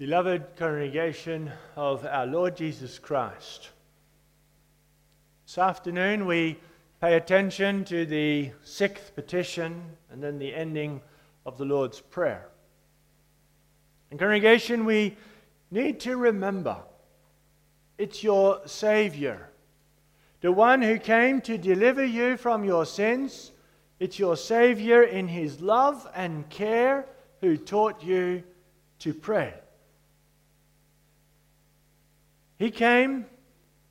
Beloved congregation of our Lord Jesus Christ, this afternoon we pay attention to the sixth petition and then the ending of the Lord's Prayer. And, congregation, we need to remember it's your Savior, the one who came to deliver you from your sins. It's your Savior in His love and care who taught you to pray. He came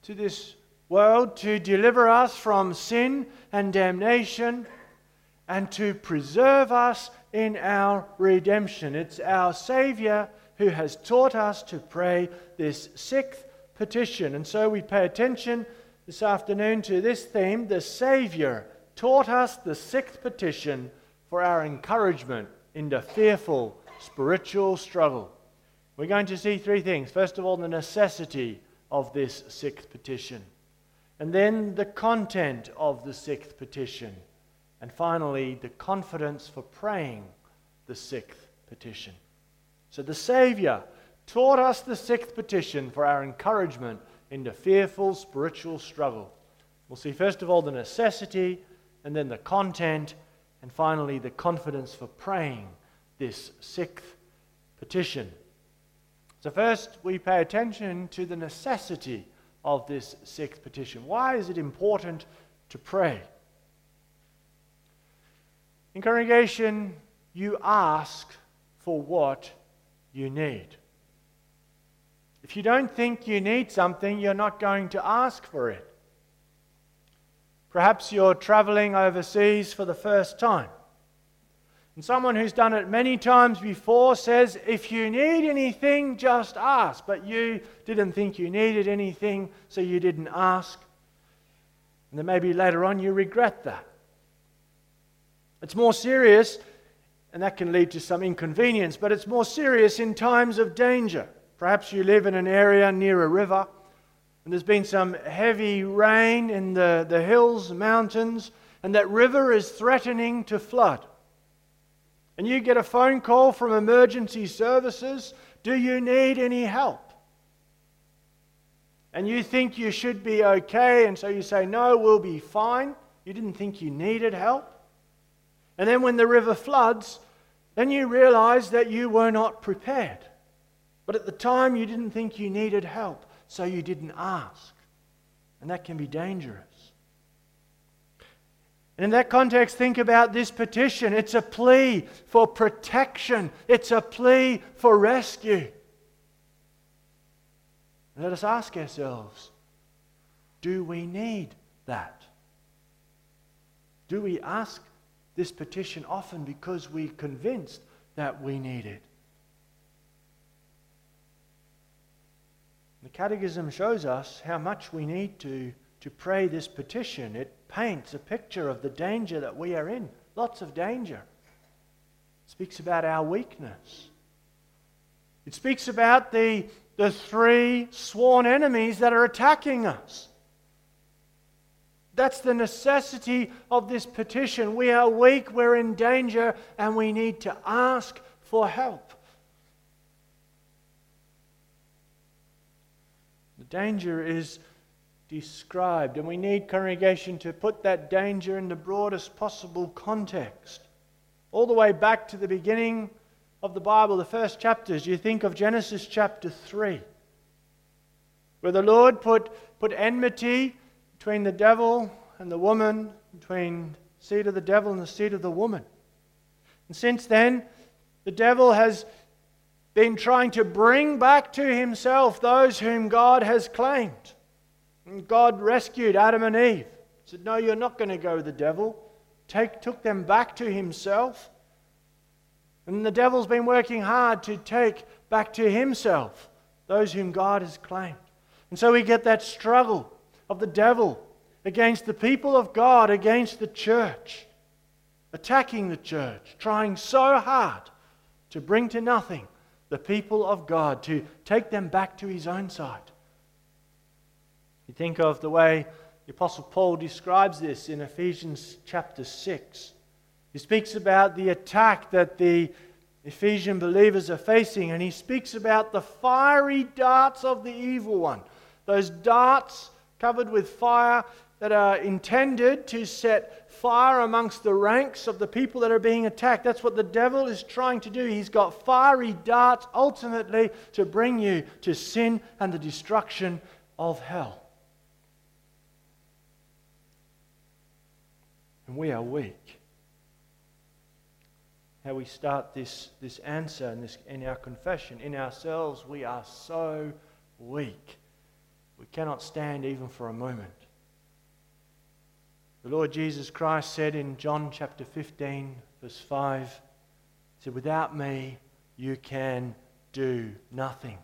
to this world to deliver us from sin and damnation and to preserve us in our redemption. It's our Savior who has taught us to pray this sixth petition. And so we pay attention this afternoon to this theme the Savior taught us the sixth petition for our encouragement in the fearful spiritual struggle. We're going to see three things. First of all, the necessity of this sixth petition, and then the content of the sixth petition, and finally, the confidence for praying the sixth petition. So the Savior taught us the sixth petition for our encouragement in the fearful spiritual struggle. We'll see, first of all, the necessity, and then the content, and finally, the confidence for praying this sixth petition. So, first, we pay attention to the necessity of this sixth petition. Why is it important to pray? In congregation, you ask for what you need. If you don't think you need something, you're not going to ask for it. Perhaps you're traveling overseas for the first time. And someone who's done it many times before says, if you need anything, just ask. But you didn't think you needed anything, so you didn't ask. And then maybe later on you regret that. It's more serious, and that can lead to some inconvenience, but it's more serious in times of danger. Perhaps you live in an area near a river, and there's been some heavy rain in the, the hills, mountains, and that river is threatening to flood and you get a phone call from emergency services Do you need any help? And you think you should be okay, and so you say, No, we'll be fine. You didn't think you needed help. And then when the river floods, then you realize that you were not prepared. But at the time, you didn't think you needed help, so you didn't ask. And that can be dangerous. And in that context, think about this petition. It's a plea for protection, it's a plea for rescue. Let us ask ourselves do we need that? Do we ask this petition often because we're convinced that we need it? The Catechism shows us how much we need to, to pray this petition. It paints a picture of the danger that we are in. Lots of danger. It speaks about our weakness. It speaks about the, the three sworn enemies that are attacking us. That's the necessity of this petition. We are weak, we're in danger, and we need to ask for help. The danger is described. And we need congregation to put that danger in the broadest possible context. All the way back to the beginning of the Bible, the first chapters, you think of Genesis chapter 3, where the Lord put, put enmity between the devil and the woman, between seed of the devil and the seed of the woman. And since then, the devil has been trying to bring back to himself those whom God has claimed. God rescued Adam and Eve. Said, No, you're not going to go the devil. Take, took them back to himself. And the devil's been working hard to take back to himself those whom God has claimed. And so we get that struggle of the devil against the people of God, against the church, attacking the church, trying so hard to bring to nothing the people of God, to take them back to his own side. You think of the way the Apostle Paul describes this in Ephesians chapter 6. He speaks about the attack that the Ephesian believers are facing, and he speaks about the fiery darts of the evil one. Those darts covered with fire that are intended to set fire amongst the ranks of the people that are being attacked. That's what the devil is trying to do. He's got fiery darts ultimately to bring you to sin and the destruction of hell. And we are weak how we start this, this answer in, this, in our confession. In ourselves, we are so weak. We cannot stand even for a moment. The Lord Jesus Christ said in John chapter 15, verse 5, He said, Without me, you can do nothing.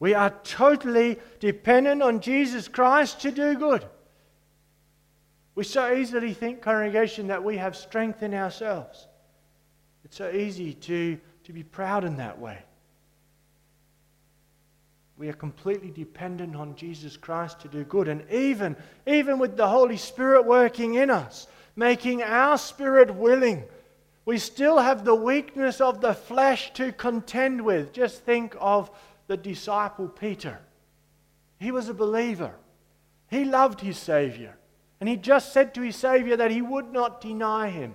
We are totally dependent on Jesus Christ to do good. We so easily think, congregation, that we have strength in ourselves. It's so easy to, to be proud in that way. We are completely dependent on Jesus Christ to do good. And even, even with the Holy Spirit working in us, making our spirit willing, we still have the weakness of the flesh to contend with. Just think of the disciple Peter. He was a believer, he loved his Savior. And he just said to his Savior that he would not deny him.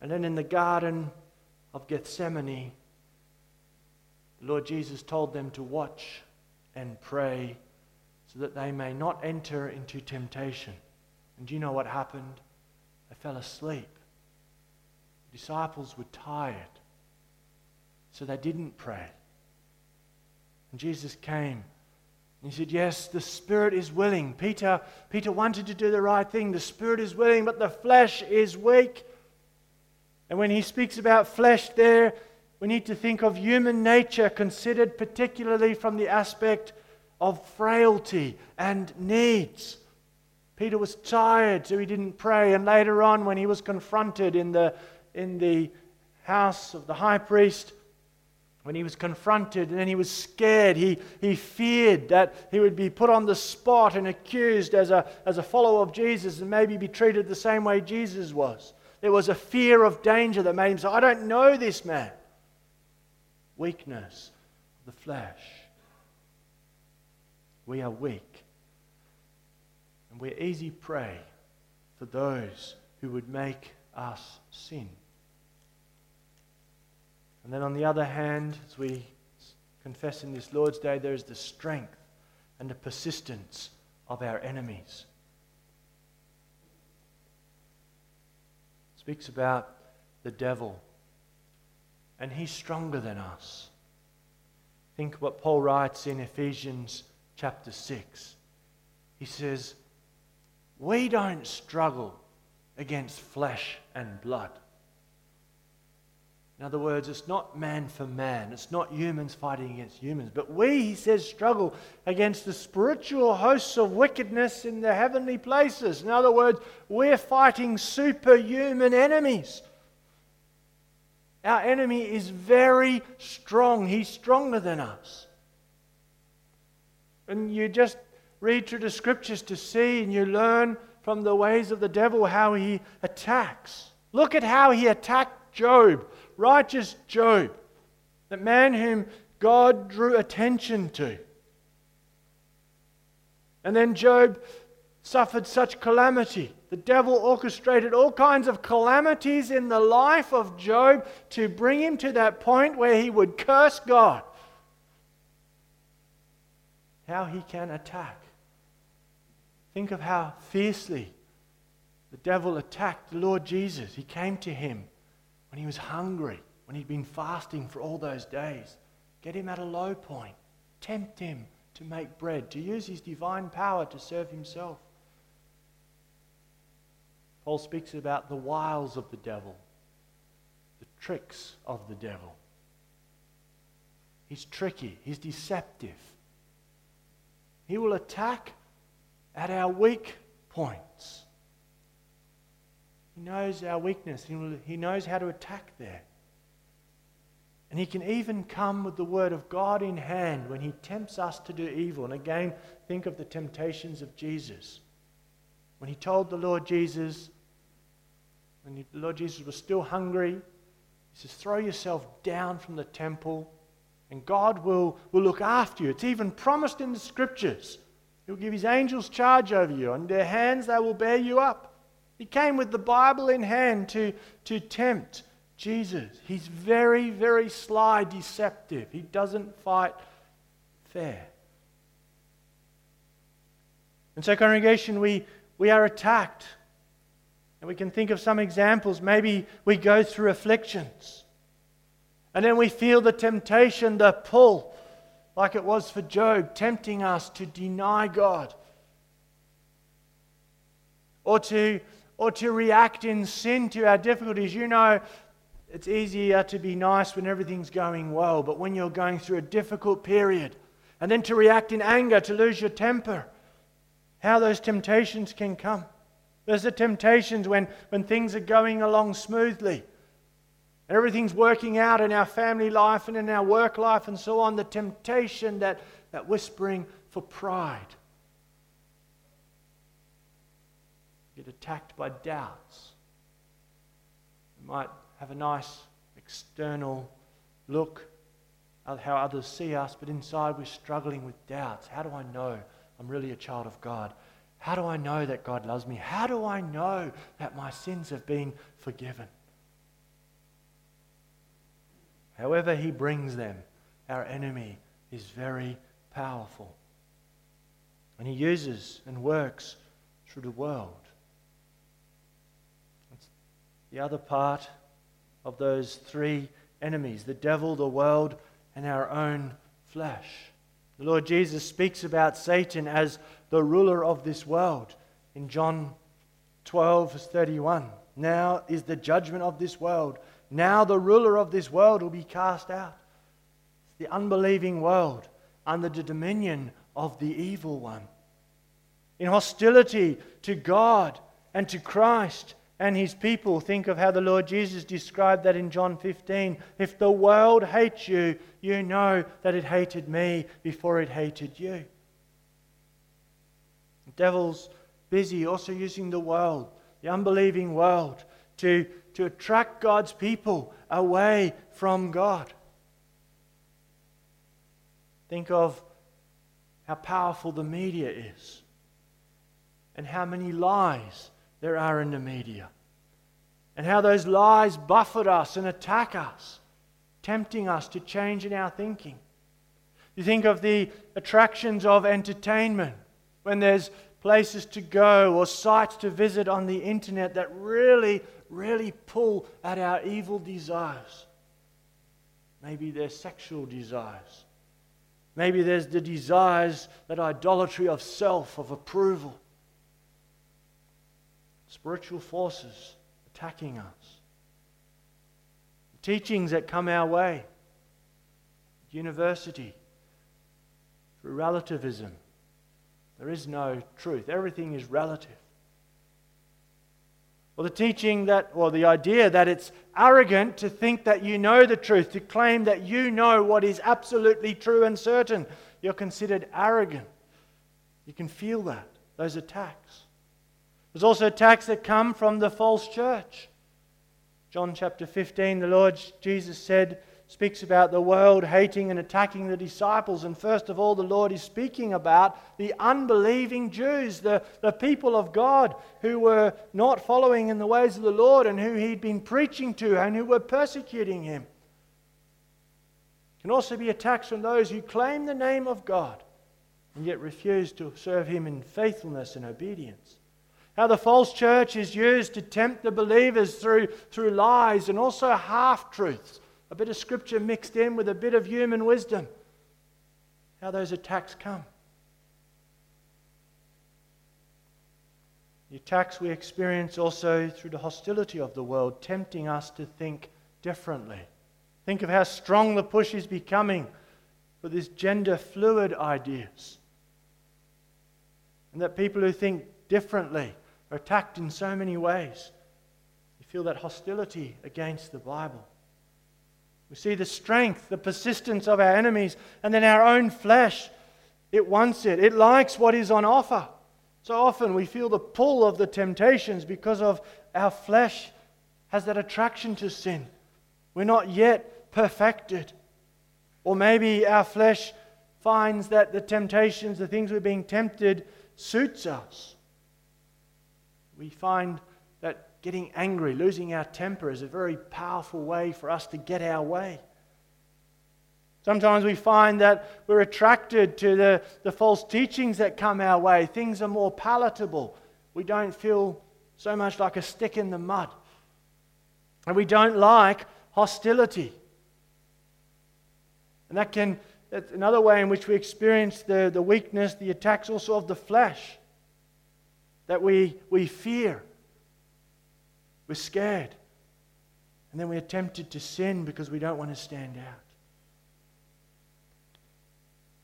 And then in the Garden of Gethsemane, the Lord Jesus told them to watch and pray so that they may not enter into temptation. And do you know what happened? They fell asleep. The disciples were tired, so they didn't pray. And Jesus came and he said, Yes, the spirit is willing. Peter, Peter wanted to do the right thing. The spirit is willing, but the flesh is weak. And when he speaks about flesh there, we need to think of human nature considered particularly from the aspect of frailty and needs. Peter was tired, so he didn't pray. And later on, when he was confronted in the, in the house of the high priest, when he was confronted and he was scared, he, he feared that he would be put on the spot and accused as a, as a follower of Jesus and maybe be treated the same way Jesus was. There was a fear of danger that made him say, I don't know this man. Weakness of the flesh. We are weak. And we're easy prey for those who would make us sin. And then on the other hand, as we confess in this Lord's Day, there is the strength and the persistence of our enemies. It speaks about the devil, and he's stronger than us. Think what Paul writes in Ephesians chapter 6. He says, We don't struggle against flesh and blood in other words, it's not man for man. It's not humans fighting against humans. But we, he says, struggle against the spiritual hosts of wickedness in the heavenly places. In other words, we're fighting superhuman enemies. Our enemy is very strong. He's stronger than us. And you just read through the scriptures to see and you learn from the ways of the devil how he attacks. Look at how he attacked Job righteous Job, the man whom God drew attention to. And then Job suffered such calamity. The devil orchestrated all kinds of calamities in the life of Job to bring him to that point where he would curse God. How he can attack. Think of how fiercely the devil attacked the Lord Jesus. He came to him when he was hungry, when he'd been fasting for all those days. Get him at a low point. Tempt him to make bread, to use his divine power to serve himself. Paul speaks about the wiles of the devil, the tricks of the devil. He's tricky, he's deceptive. He will attack at our weak points. He knows our weakness. He knows how to attack there. And he can even come with the word of God in hand when he tempts us to do evil. And again, think of the temptations of Jesus. When he told the Lord Jesus, when the Lord Jesus was still hungry, He says, throw yourself down from the temple and God will, will look after you. It's even promised in the scriptures. He'll give his angels charge over you. On their hands they will bear you up. He came with the Bible in hand to, to tempt Jesus. He's very, very sly, deceptive. He doesn't fight fair. And so, congregation, we, we are attacked. And we can think of some examples. Maybe we go through afflictions. And then we feel the temptation, the pull, like it was for Job, tempting us to deny God or to, or to react in sin to our difficulties. You know, it's easier to be nice when everything's going well, but when you're going through a difficult period, and then to react in anger, to lose your temper, how those temptations can come. There's the temptations when, when things are going along smoothly. Everything's working out in our family life and in our work life and so on. The temptation, that, that whispering for pride. Get attacked by doubts. We might have a nice external look at how others see us, but inside we're struggling with doubts. How do I know I'm really a child of God? How do I know that God loves me? How do I know that my sins have been forgiven? However, he brings them, our enemy is very powerful. And he uses and works through the world. The other part of those three enemies the devil, the world, and our own flesh. The Lord Jesus speaks about Satan as the ruler of this world in John 12, verse 31. Now is the judgment of this world. Now the ruler of this world will be cast out. It's the unbelieving world under the dominion of the evil one. In hostility to God and to Christ and his people, think of how the Lord Jesus described that in John 15. If the world hates you, you know that it hated me before it hated you. The devil's busy also using the world, the unbelieving world, to to attract God's people away from God. Think of how powerful the media is and how many lies there are in the media and how those lies buffet us and attack us, tempting us to change in our thinking. You think of the attractions of entertainment when there's places to go or sites to visit on the internet that really really pull at our evil desires. Maybe they're sexual desires. Maybe there's the desires, that idolatry of self, of approval. Spiritual forces attacking us. Teachings that come our way. University. Through relativism. There is no truth. Everything is relative. Or the teaching that, or the idea that it's arrogant to think that you know the truth, to claim that you know what is absolutely true and certain. You're considered arrogant. You can feel that, those attacks. There's also attacks that come from the false church. John chapter 15, the Lord Jesus said, speaks about the world hating and attacking the disciples. And first of all, the Lord is speaking about the unbelieving Jews, the, the people of God who were not following in the ways of the Lord and who he'd been preaching to and who were persecuting him. It can also be attacks from those who claim the name of God and yet refuse to serve him in faithfulness and obedience. How the false church is used to tempt the believers through, through lies and also half truths a bit of scripture mixed in with a bit of human wisdom. How those attacks come. The attacks we experience also through the hostility of the world, tempting us to think differently. Think of how strong the push is becoming for these gender fluid ideas. And that people who think differently are attacked in so many ways. You feel that hostility against the Bible. We see the strength, the persistence of our enemies, and then our own flesh. It wants it, it likes what is on offer. So often we feel the pull of the temptations because of our flesh has that attraction to sin. We're not yet perfected. Or maybe our flesh finds that the temptations, the things we're being tempted, suits us. We find that getting angry, losing our temper, is a very powerful way for us to get our way. Sometimes we find that we're attracted to the, the false teachings that come our way. Things are more palatable. We don't feel so much like a stick in the mud. And we don't like hostility. And that can, that's another way in which we experience the, the weakness, the attacks also of the flesh. That we, we fear. We're scared. And then we're tempted to sin because we don't want to stand out.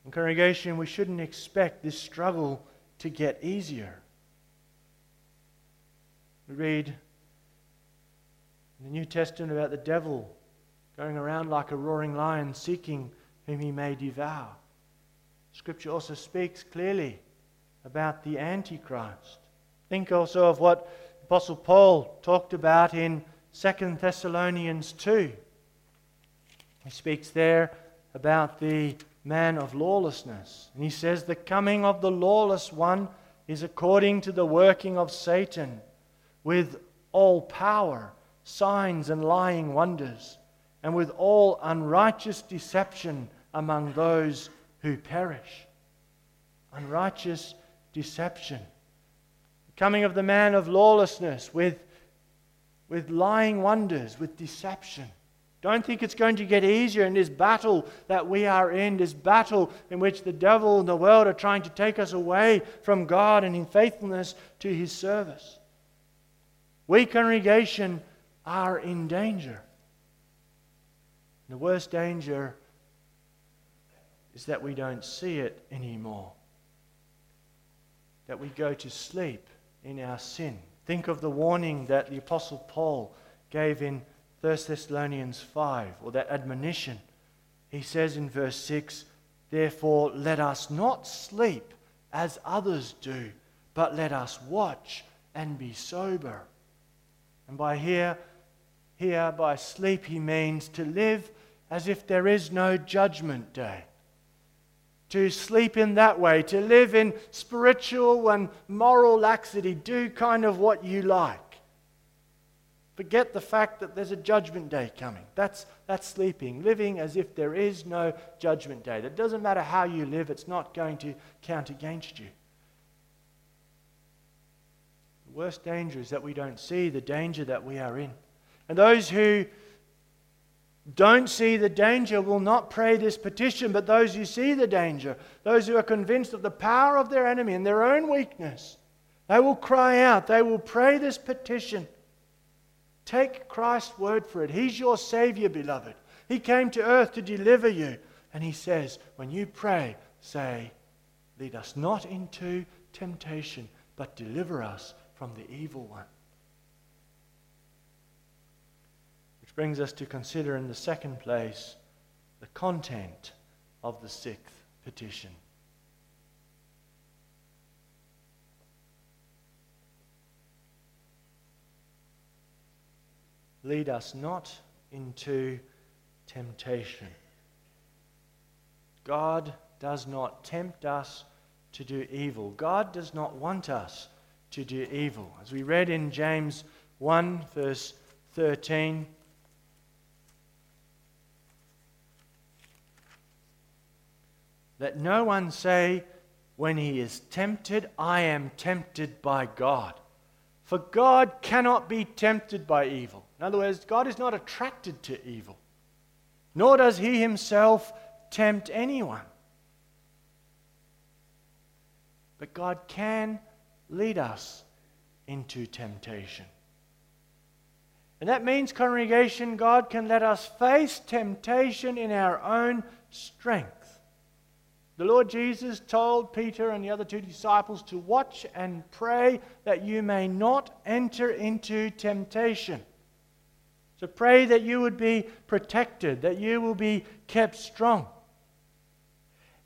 In congregation, we shouldn't expect this struggle to get easier. We read in the New Testament about the devil going around like a roaring lion seeking whom he may devour. Scripture also speaks clearly about the Antichrist. Think also of what Apostle Paul talked about in 2 Thessalonians 2. He speaks there about the man of lawlessness. And he says, The coming of the lawless one is according to the working of Satan, with all power, signs, and lying wonders, and with all unrighteous deception among those who perish. Unrighteous deception. Coming of the man of lawlessness with, with lying wonders, with deception. Don't think it's going to get easier in this battle that we are in, this battle in which the devil and the world are trying to take us away from God and in faithfulness to his service. We, congregation, are in danger. The worst danger is that we don't see it anymore, that we go to sleep in our sin. Think of the warning that the Apostle Paul gave in 1 Thessalonians 5, or that admonition. He says in verse 6, Therefore, let us not sleep as others do, but let us watch and be sober. And by here, here by sleep, he means to live as if there is no judgment day. To sleep in that way, to live in spiritual and moral laxity, do kind of what you like. Forget the fact that there's a judgment day coming. That's, that's sleeping, living as if there is no judgment day. It doesn't matter how you live, it's not going to count against you. The worst danger is that we don't see the danger that we are in. And those who don't see the danger will not pray this petition, but those who see the danger, those who are convinced of the power of their enemy and their own weakness, they will cry out, they will pray this petition. Take Christ's word for it. He's your Savior, beloved. He came to earth to deliver you. And He says, when you pray, say, Lead us not into temptation, but deliver us from the evil one. Which brings us to consider in the second place the content of the sixth petition. lead us not into temptation. God does not tempt us to do evil. God does not want us to do evil. As we read in James 1, verse 13, let no one say, when he is tempted, I am tempted by God. For God cannot be tempted by evil. In other words, God is not attracted to evil, nor does he himself tempt anyone. But God can lead us into temptation. And that means, congregation, God can let us face temptation in our own strength. The Lord Jesus told Peter and the other two disciples to watch and pray that you may not enter into temptation. So pray that you would be protected, that you will be kept strong.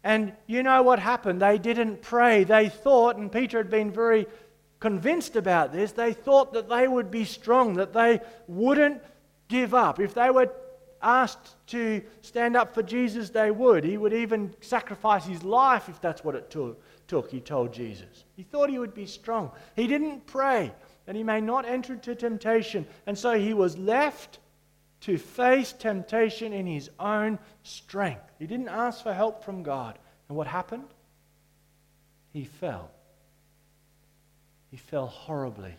And you know what happened? They didn't pray. They thought, and Peter had been very convinced about this, they thought that they would be strong, that they wouldn't give up. If they were asked to stand up for Jesus, they would. He would even sacrifice his life if that's what it took, took, he told Jesus. He thought he would be strong. He didn't pray that he may not enter into temptation. And so he was left to face temptation in his own strength. He didn't ask for help from God. And what happened? He fell. He fell horribly.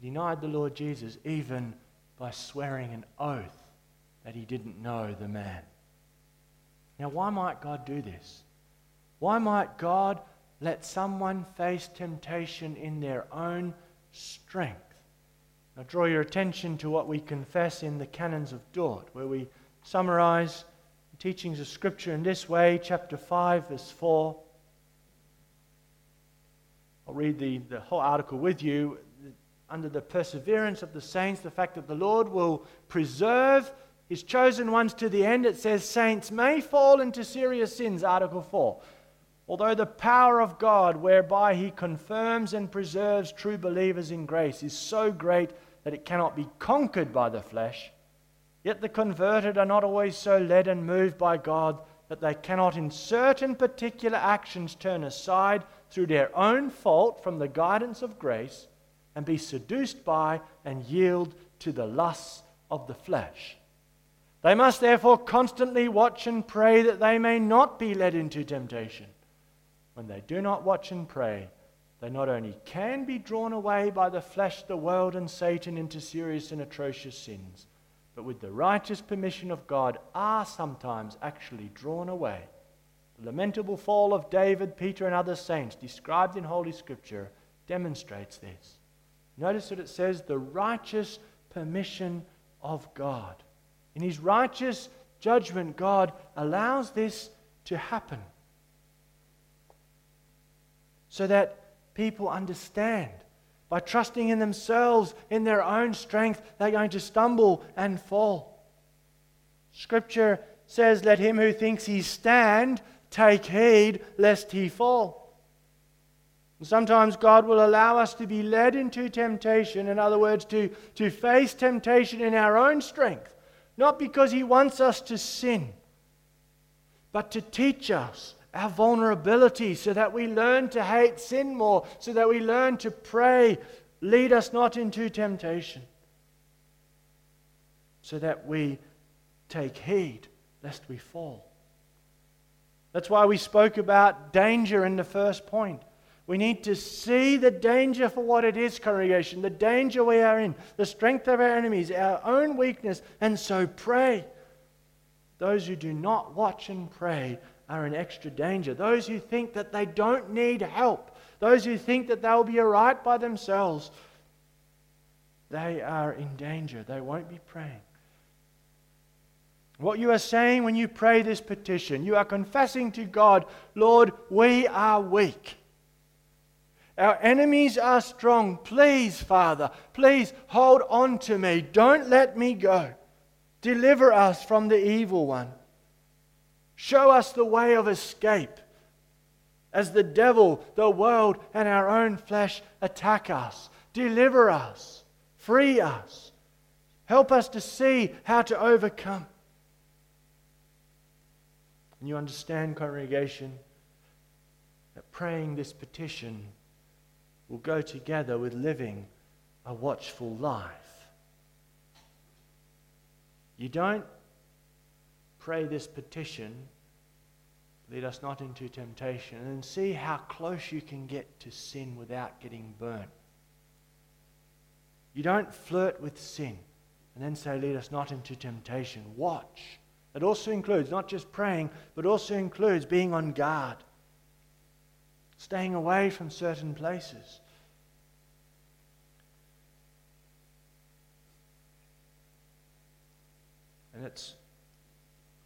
He denied the Lord Jesus even by swearing an oath that he didn't know the man. Now, why might God do this? Why might God let someone face temptation in their own strength? Now, draw your attention to what we confess in the Canons of Dort, where we summarize the teachings of Scripture in this way, chapter 5, verse 4. I'll read the, the whole article with you. Under the perseverance of the saints, the fact that the Lord will preserve his chosen ones to the end, it says, Saints may fall into serious sins, Article 4. Although the power of God, whereby he confirms and preserves true believers in grace, is so great that it cannot be conquered by the flesh, yet the converted are not always so led and moved by God that they cannot, in certain particular actions, turn aside through their own fault from the guidance of grace and be seduced by and yield to the lusts of the flesh. They must therefore constantly watch and pray that they may not be led into temptation. When they do not watch and pray, they not only can be drawn away by the flesh, the world, and Satan into serious and atrocious sins, but with the righteous permission of God are sometimes actually drawn away. The lamentable fall of David, Peter, and other saints described in Holy Scripture demonstrates this. Notice that it says the righteous permission of God. In his righteous judgment, God allows this to happen so that people understand. By trusting in themselves, in their own strength, they're going to stumble and fall. Scripture says, Let him who thinks he stand take heed lest he fall. Sometimes God will allow us to be led into temptation, in other words, to, to face temptation in our own strength, not because he wants us to sin, but to teach us our vulnerability so that we learn to hate sin more, so that we learn to pray, lead us not into temptation, so that we take heed lest we fall. That's why we spoke about danger in the first point. We need to see the danger for what it is, congregation, the danger we are in, the strength of our enemies, our own weakness, and so pray. Those who do not watch and pray are in extra danger. Those who think that they don't need help, those who think that they'll be all right by themselves, they are in danger. They won't be praying. What you are saying when you pray this petition, you are confessing to God, Lord, we are weak. Our enemies are strong. Please, Father, please hold on to me. Don't let me go. Deliver us from the evil one. Show us the way of escape as the devil, the world, and our own flesh attack us. Deliver us, free us, help us to see how to overcome. And you understand, congregation, that praying this petition will go together with living a watchful life. You don't pray this petition, lead us not into temptation, and see how close you can get to sin without getting burnt. You don't flirt with sin and then say, lead us not into temptation. Watch. It also includes not just praying, but also includes being on guard, staying away from certain places. And it's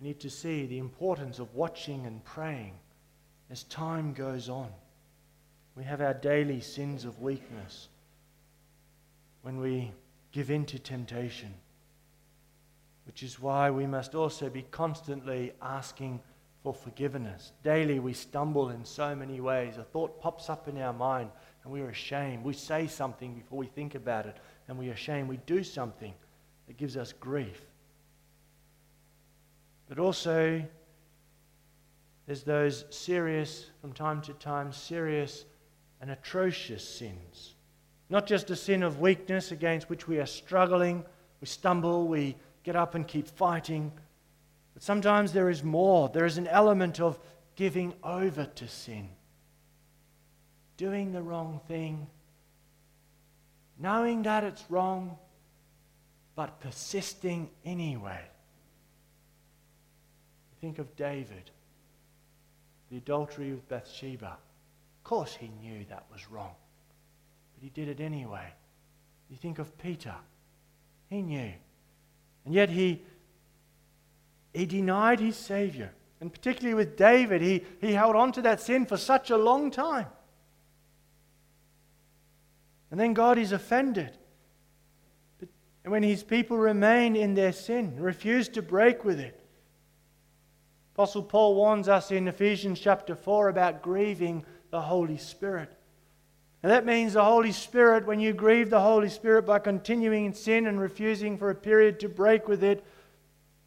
we need to see the importance of watching and praying as time goes on. We have our daily sins of weakness when we give in to temptation, which is why we must also be constantly asking for forgiveness. Daily we stumble in so many ways. A thought pops up in our mind and we are ashamed. We say something before we think about it and we are ashamed. We do something that gives us grief. But also, there's those serious, from time to time, serious and atrocious sins. Not just a sin of weakness against which we are struggling, we stumble, we get up and keep fighting. But sometimes there is more. There is an element of giving over to sin, doing the wrong thing, knowing that it's wrong, but persisting anyway. Think of David, the adultery with Bathsheba. Of course, he knew that was wrong, but he did it anyway. You think of Peter, he knew. And yet he, he denied his Savior. And particularly with David, he, he held on to that sin for such a long time. And then God is offended. But when his people remain in their sin, refuse to break with it. Apostle Paul warns us in Ephesians chapter 4 about grieving the Holy Spirit. And that means the Holy Spirit, when you grieve the Holy Spirit by continuing in sin and refusing for a period to break with it,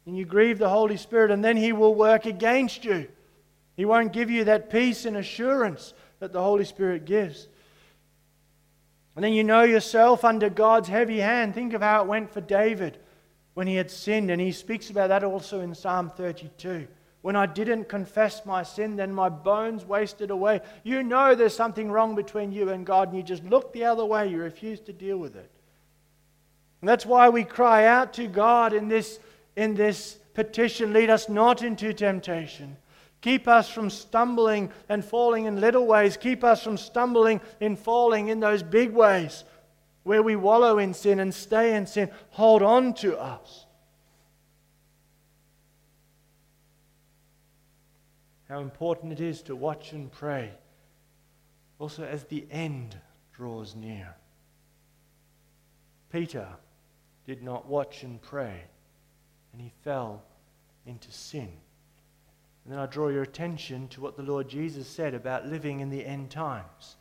and you grieve the Holy Spirit, and then He will work against you. He won't give you that peace and assurance that the Holy Spirit gives. And then you know yourself under God's heavy hand. Think of how it went for David when he had sinned, and he speaks about that also in Psalm 32. When I didn't confess my sin, then my bones wasted away. You know there's something wrong between you and God, and you just look the other way. You refuse to deal with it. And that's why we cry out to God in this, in this petition lead us not into temptation. Keep us from stumbling and falling in little ways. Keep us from stumbling and falling in those big ways where we wallow in sin and stay in sin. Hold on to us. How important it is to watch and pray, also as the end draws near. Peter did not watch and pray, and he fell into sin. And then I draw your attention to what the Lord Jesus said about living in the end times.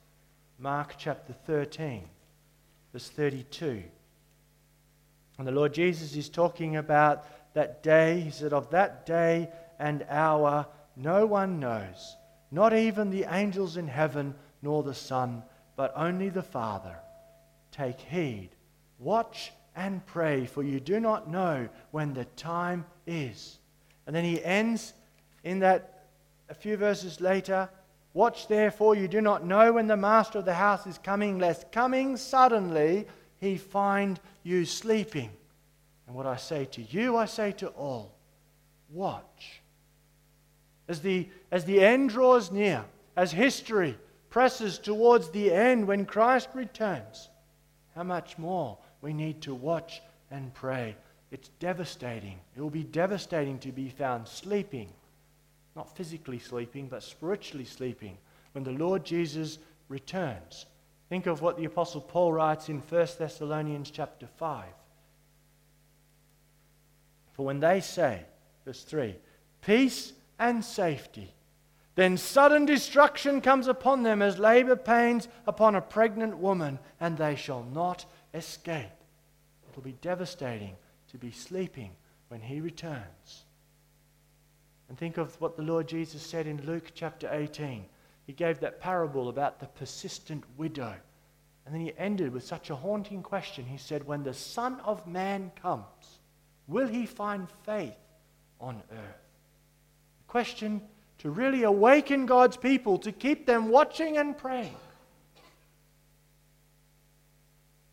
Mark chapter 13, verse 32. And the Lord Jesus is talking about that day. He said, Of that day and hour no one knows, not even the angels in heaven, nor the Son, but only the Father. Take heed, watch and pray, for you do not know when the time is. And then he ends in that a few verses later Watch therefore, you do not know when the master of the house is coming, lest coming suddenly he find you sleeping. And what I say to you, I say to all watch. As the, as the end draws near, as history presses towards the end when Christ returns, how much more we need to watch and pray. It's devastating. It will be devastating to be found sleeping not physically sleeping, but spiritually sleeping when the Lord Jesus returns. Think of what the Apostle Paul writes in 1 Thessalonians chapter 5. For when they say, verse 3, peace and safety, then sudden destruction comes upon them as labor pains upon a pregnant woman, and they shall not escape. It will be devastating to be sleeping when he returns. And think of what the Lord Jesus said in Luke chapter 18. He gave that parable about the persistent widow. And then he ended with such a haunting question. He said, When the Son of Man comes, will he find faith on earth? A question to really awaken God's people, to keep them watching and praying.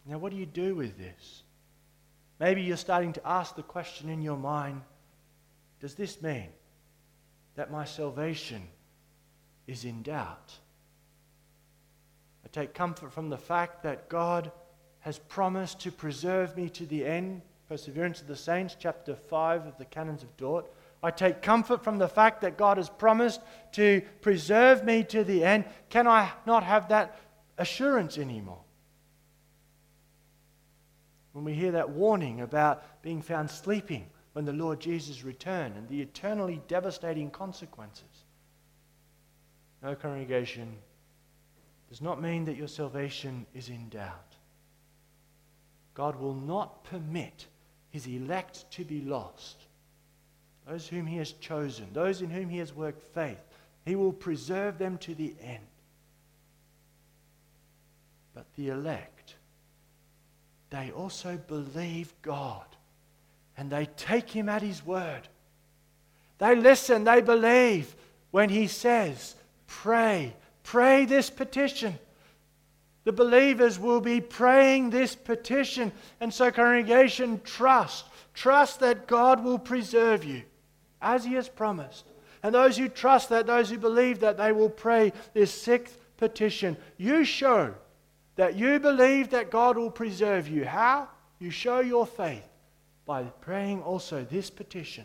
Now, what do you do with this? Maybe you're starting to ask the question in your mind Does this mean that my salvation is in doubt. I take comfort from the fact that God has promised to preserve me to the end. Perseverance of the Saints, chapter 5 of the Canons of Dort. I take comfort from the fact that God has promised to preserve me to the end. Can I not have that assurance anymore? When we hear that warning about being found sleeping, when the Lord Jesus returned and the eternally devastating consequences. No congregation does not mean that your salvation is in doubt. God will not permit his elect to be lost. those whom he has chosen, those in whom he has worked faith, he will preserve them to the end. But the elect, they also believe God and they take him at his word. They listen, they believe when he says, Pray, pray this petition. The believers will be praying this petition. And so, congregation, trust. Trust that God will preserve you as He has promised. And those who trust that, those who believe that, they will pray this sixth petition. You show that you believe that God will preserve you. How? You show your faith by praying also this petition.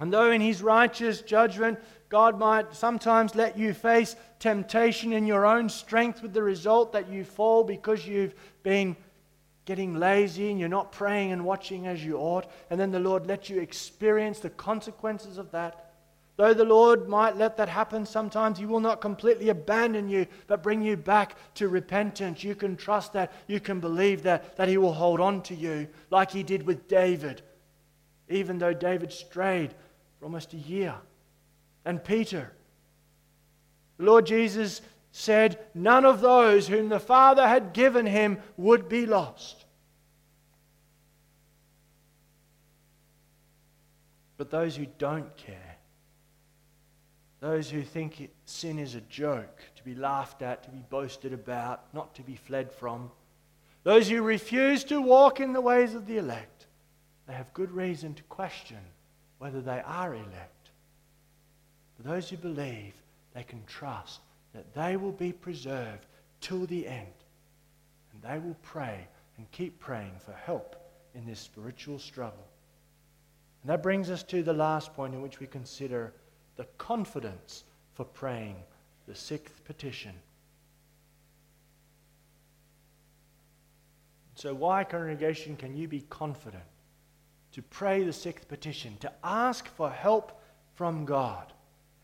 And though in His righteous judgment, God might sometimes let you face temptation in your own strength with the result that you fall because you've been getting lazy and you're not praying and watching as you ought. And then the Lord lets you experience the consequences of that. Though the Lord might let that happen sometimes, He will not completely abandon you, but bring you back to repentance. You can trust that. You can believe that, that He will hold on to you, like He did with David, even though David strayed for almost a year and Peter. The Lord Jesus said, None of those whom the Father had given him would be lost. But those who don't care, those who think sin is a joke, to be laughed at, to be boasted about, not to be fled from, those who refuse to walk in the ways of the elect, they have good reason to question whether they are elect. For those who believe, they can trust that they will be preserved till the end. And they will pray and keep praying for help in this spiritual struggle. And that brings us to the last point in which we consider the confidence for praying the sixth petition. So, why, congregation, can you be confident to pray the sixth petition, to ask for help from God?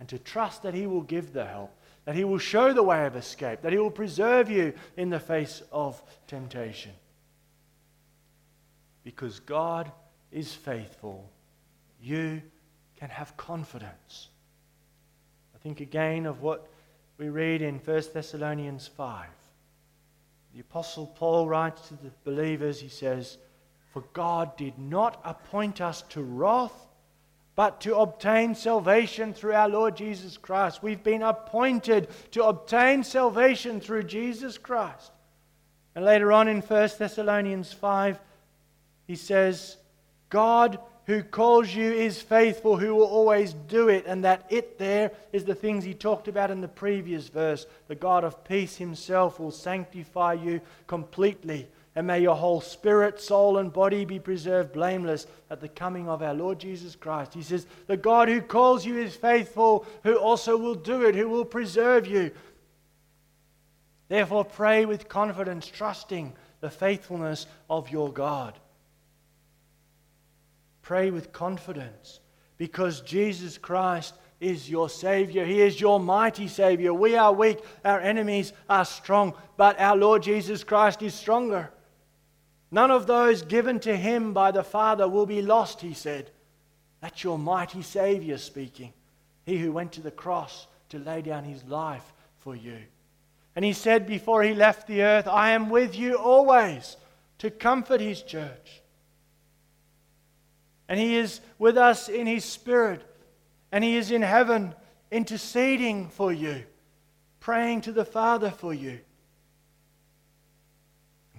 and to trust that He will give the help, that He will show the way of escape, that He will preserve you in the face of temptation. Because God is faithful, you can have confidence. Think again of what we read in 1 Thessalonians 5. The Apostle Paul writes to the believers, he says, For God did not appoint us to wrath but to obtain salvation through our Lord Jesus Christ. We've been appointed to obtain salvation through Jesus Christ. And later on in 1 Thessalonians 5, he says, God who calls you is faithful, who will always do it. And that it there is the things he talked about in the previous verse. The God of peace himself will sanctify you completely and may your whole spirit, soul, and body be preserved blameless at the coming of our Lord Jesus Christ. He says, The God who calls you is faithful, who also will do it, who will preserve you. Therefore, pray with confidence, trusting the faithfulness of your God. Pray with confidence because Jesus Christ is your Savior. He is your mighty Savior. We are weak, our enemies are strong, but our Lord Jesus Christ is stronger. None of those given to him by the Father will be lost, he said. That's your mighty Savior speaking. He who went to the cross to lay down his life for you. And he said before he left the earth, I am with you always to comfort his church. And he is with us in his spirit. And he is in heaven interceding for you, praying to the Father for you.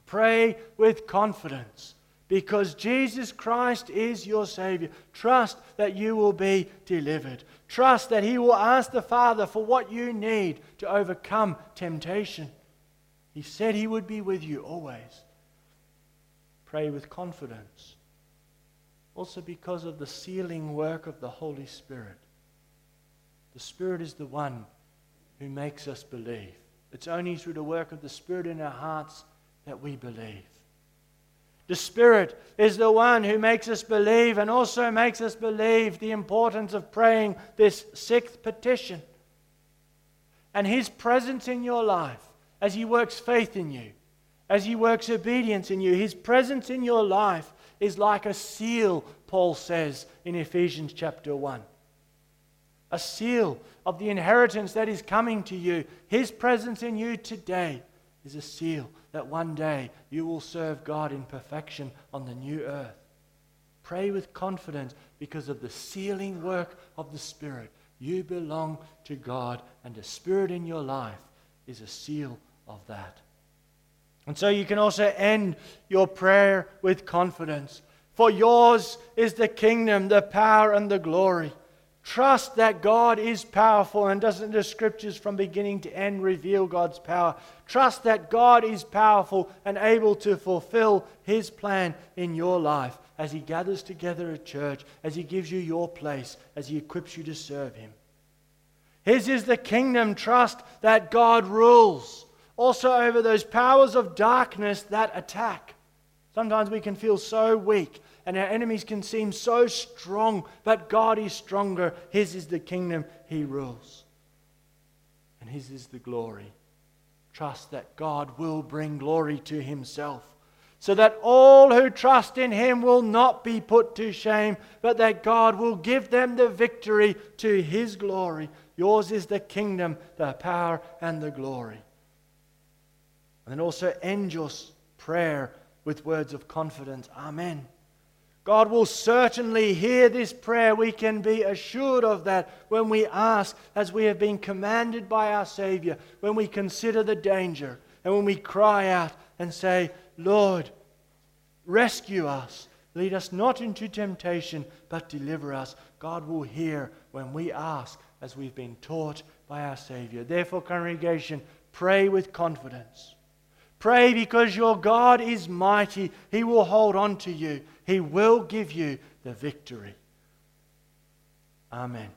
Pray with confidence because Jesus Christ is your Savior. Trust that you will be delivered. Trust that He will ask the Father for what you need to overcome temptation. He said He would be with you always. Pray with confidence. Also, because of the sealing work of the Holy Spirit. The Spirit is the one who makes us believe. It's only through the work of the Spirit in our hearts that we believe. The Spirit is the one who makes us believe and also makes us believe the importance of praying this sixth petition. And His presence in your life as He works faith in you, as He works obedience in you, His presence in your life is like a seal Paul says in Ephesians chapter 1. A seal of the inheritance that is coming to you. His presence in you today is a seal that one day you will serve God in perfection on the new earth. Pray with confidence because of the sealing work of the Spirit. You belong to God, and the Spirit in your life is a seal of that. And so you can also end your prayer with confidence. For yours is the kingdom, the power, and the glory. Trust that God is powerful, and doesn't the scriptures from beginning to end reveal God's power? Trust that God is powerful and able to fulfill His plan in your life as He gathers together a church, as He gives you your place, as He equips you to serve Him. His is the kingdom. Trust that God rules also over those powers of darkness that attack. Sometimes we can feel so weak and our enemies can seem so strong, but God is stronger. His is the kingdom, He rules. And His is the glory. Trust that God will bring glory to Himself, so that all who trust in Him will not be put to shame, but that God will give them the victory to His glory. Yours is the kingdom, the power, and the glory. And then also end your prayer with words of confidence. Amen. God will certainly hear this prayer. We can be assured of that when we ask, as we have been commanded by our Savior, when we consider the danger, and when we cry out and say, Lord, rescue us. Lead us not into temptation, but deliver us. God will hear when we ask, as we've been taught by our Savior. Therefore, congregation, pray with confidence. Pray because your God is mighty. He will hold on to you, He will give you the victory. Amen.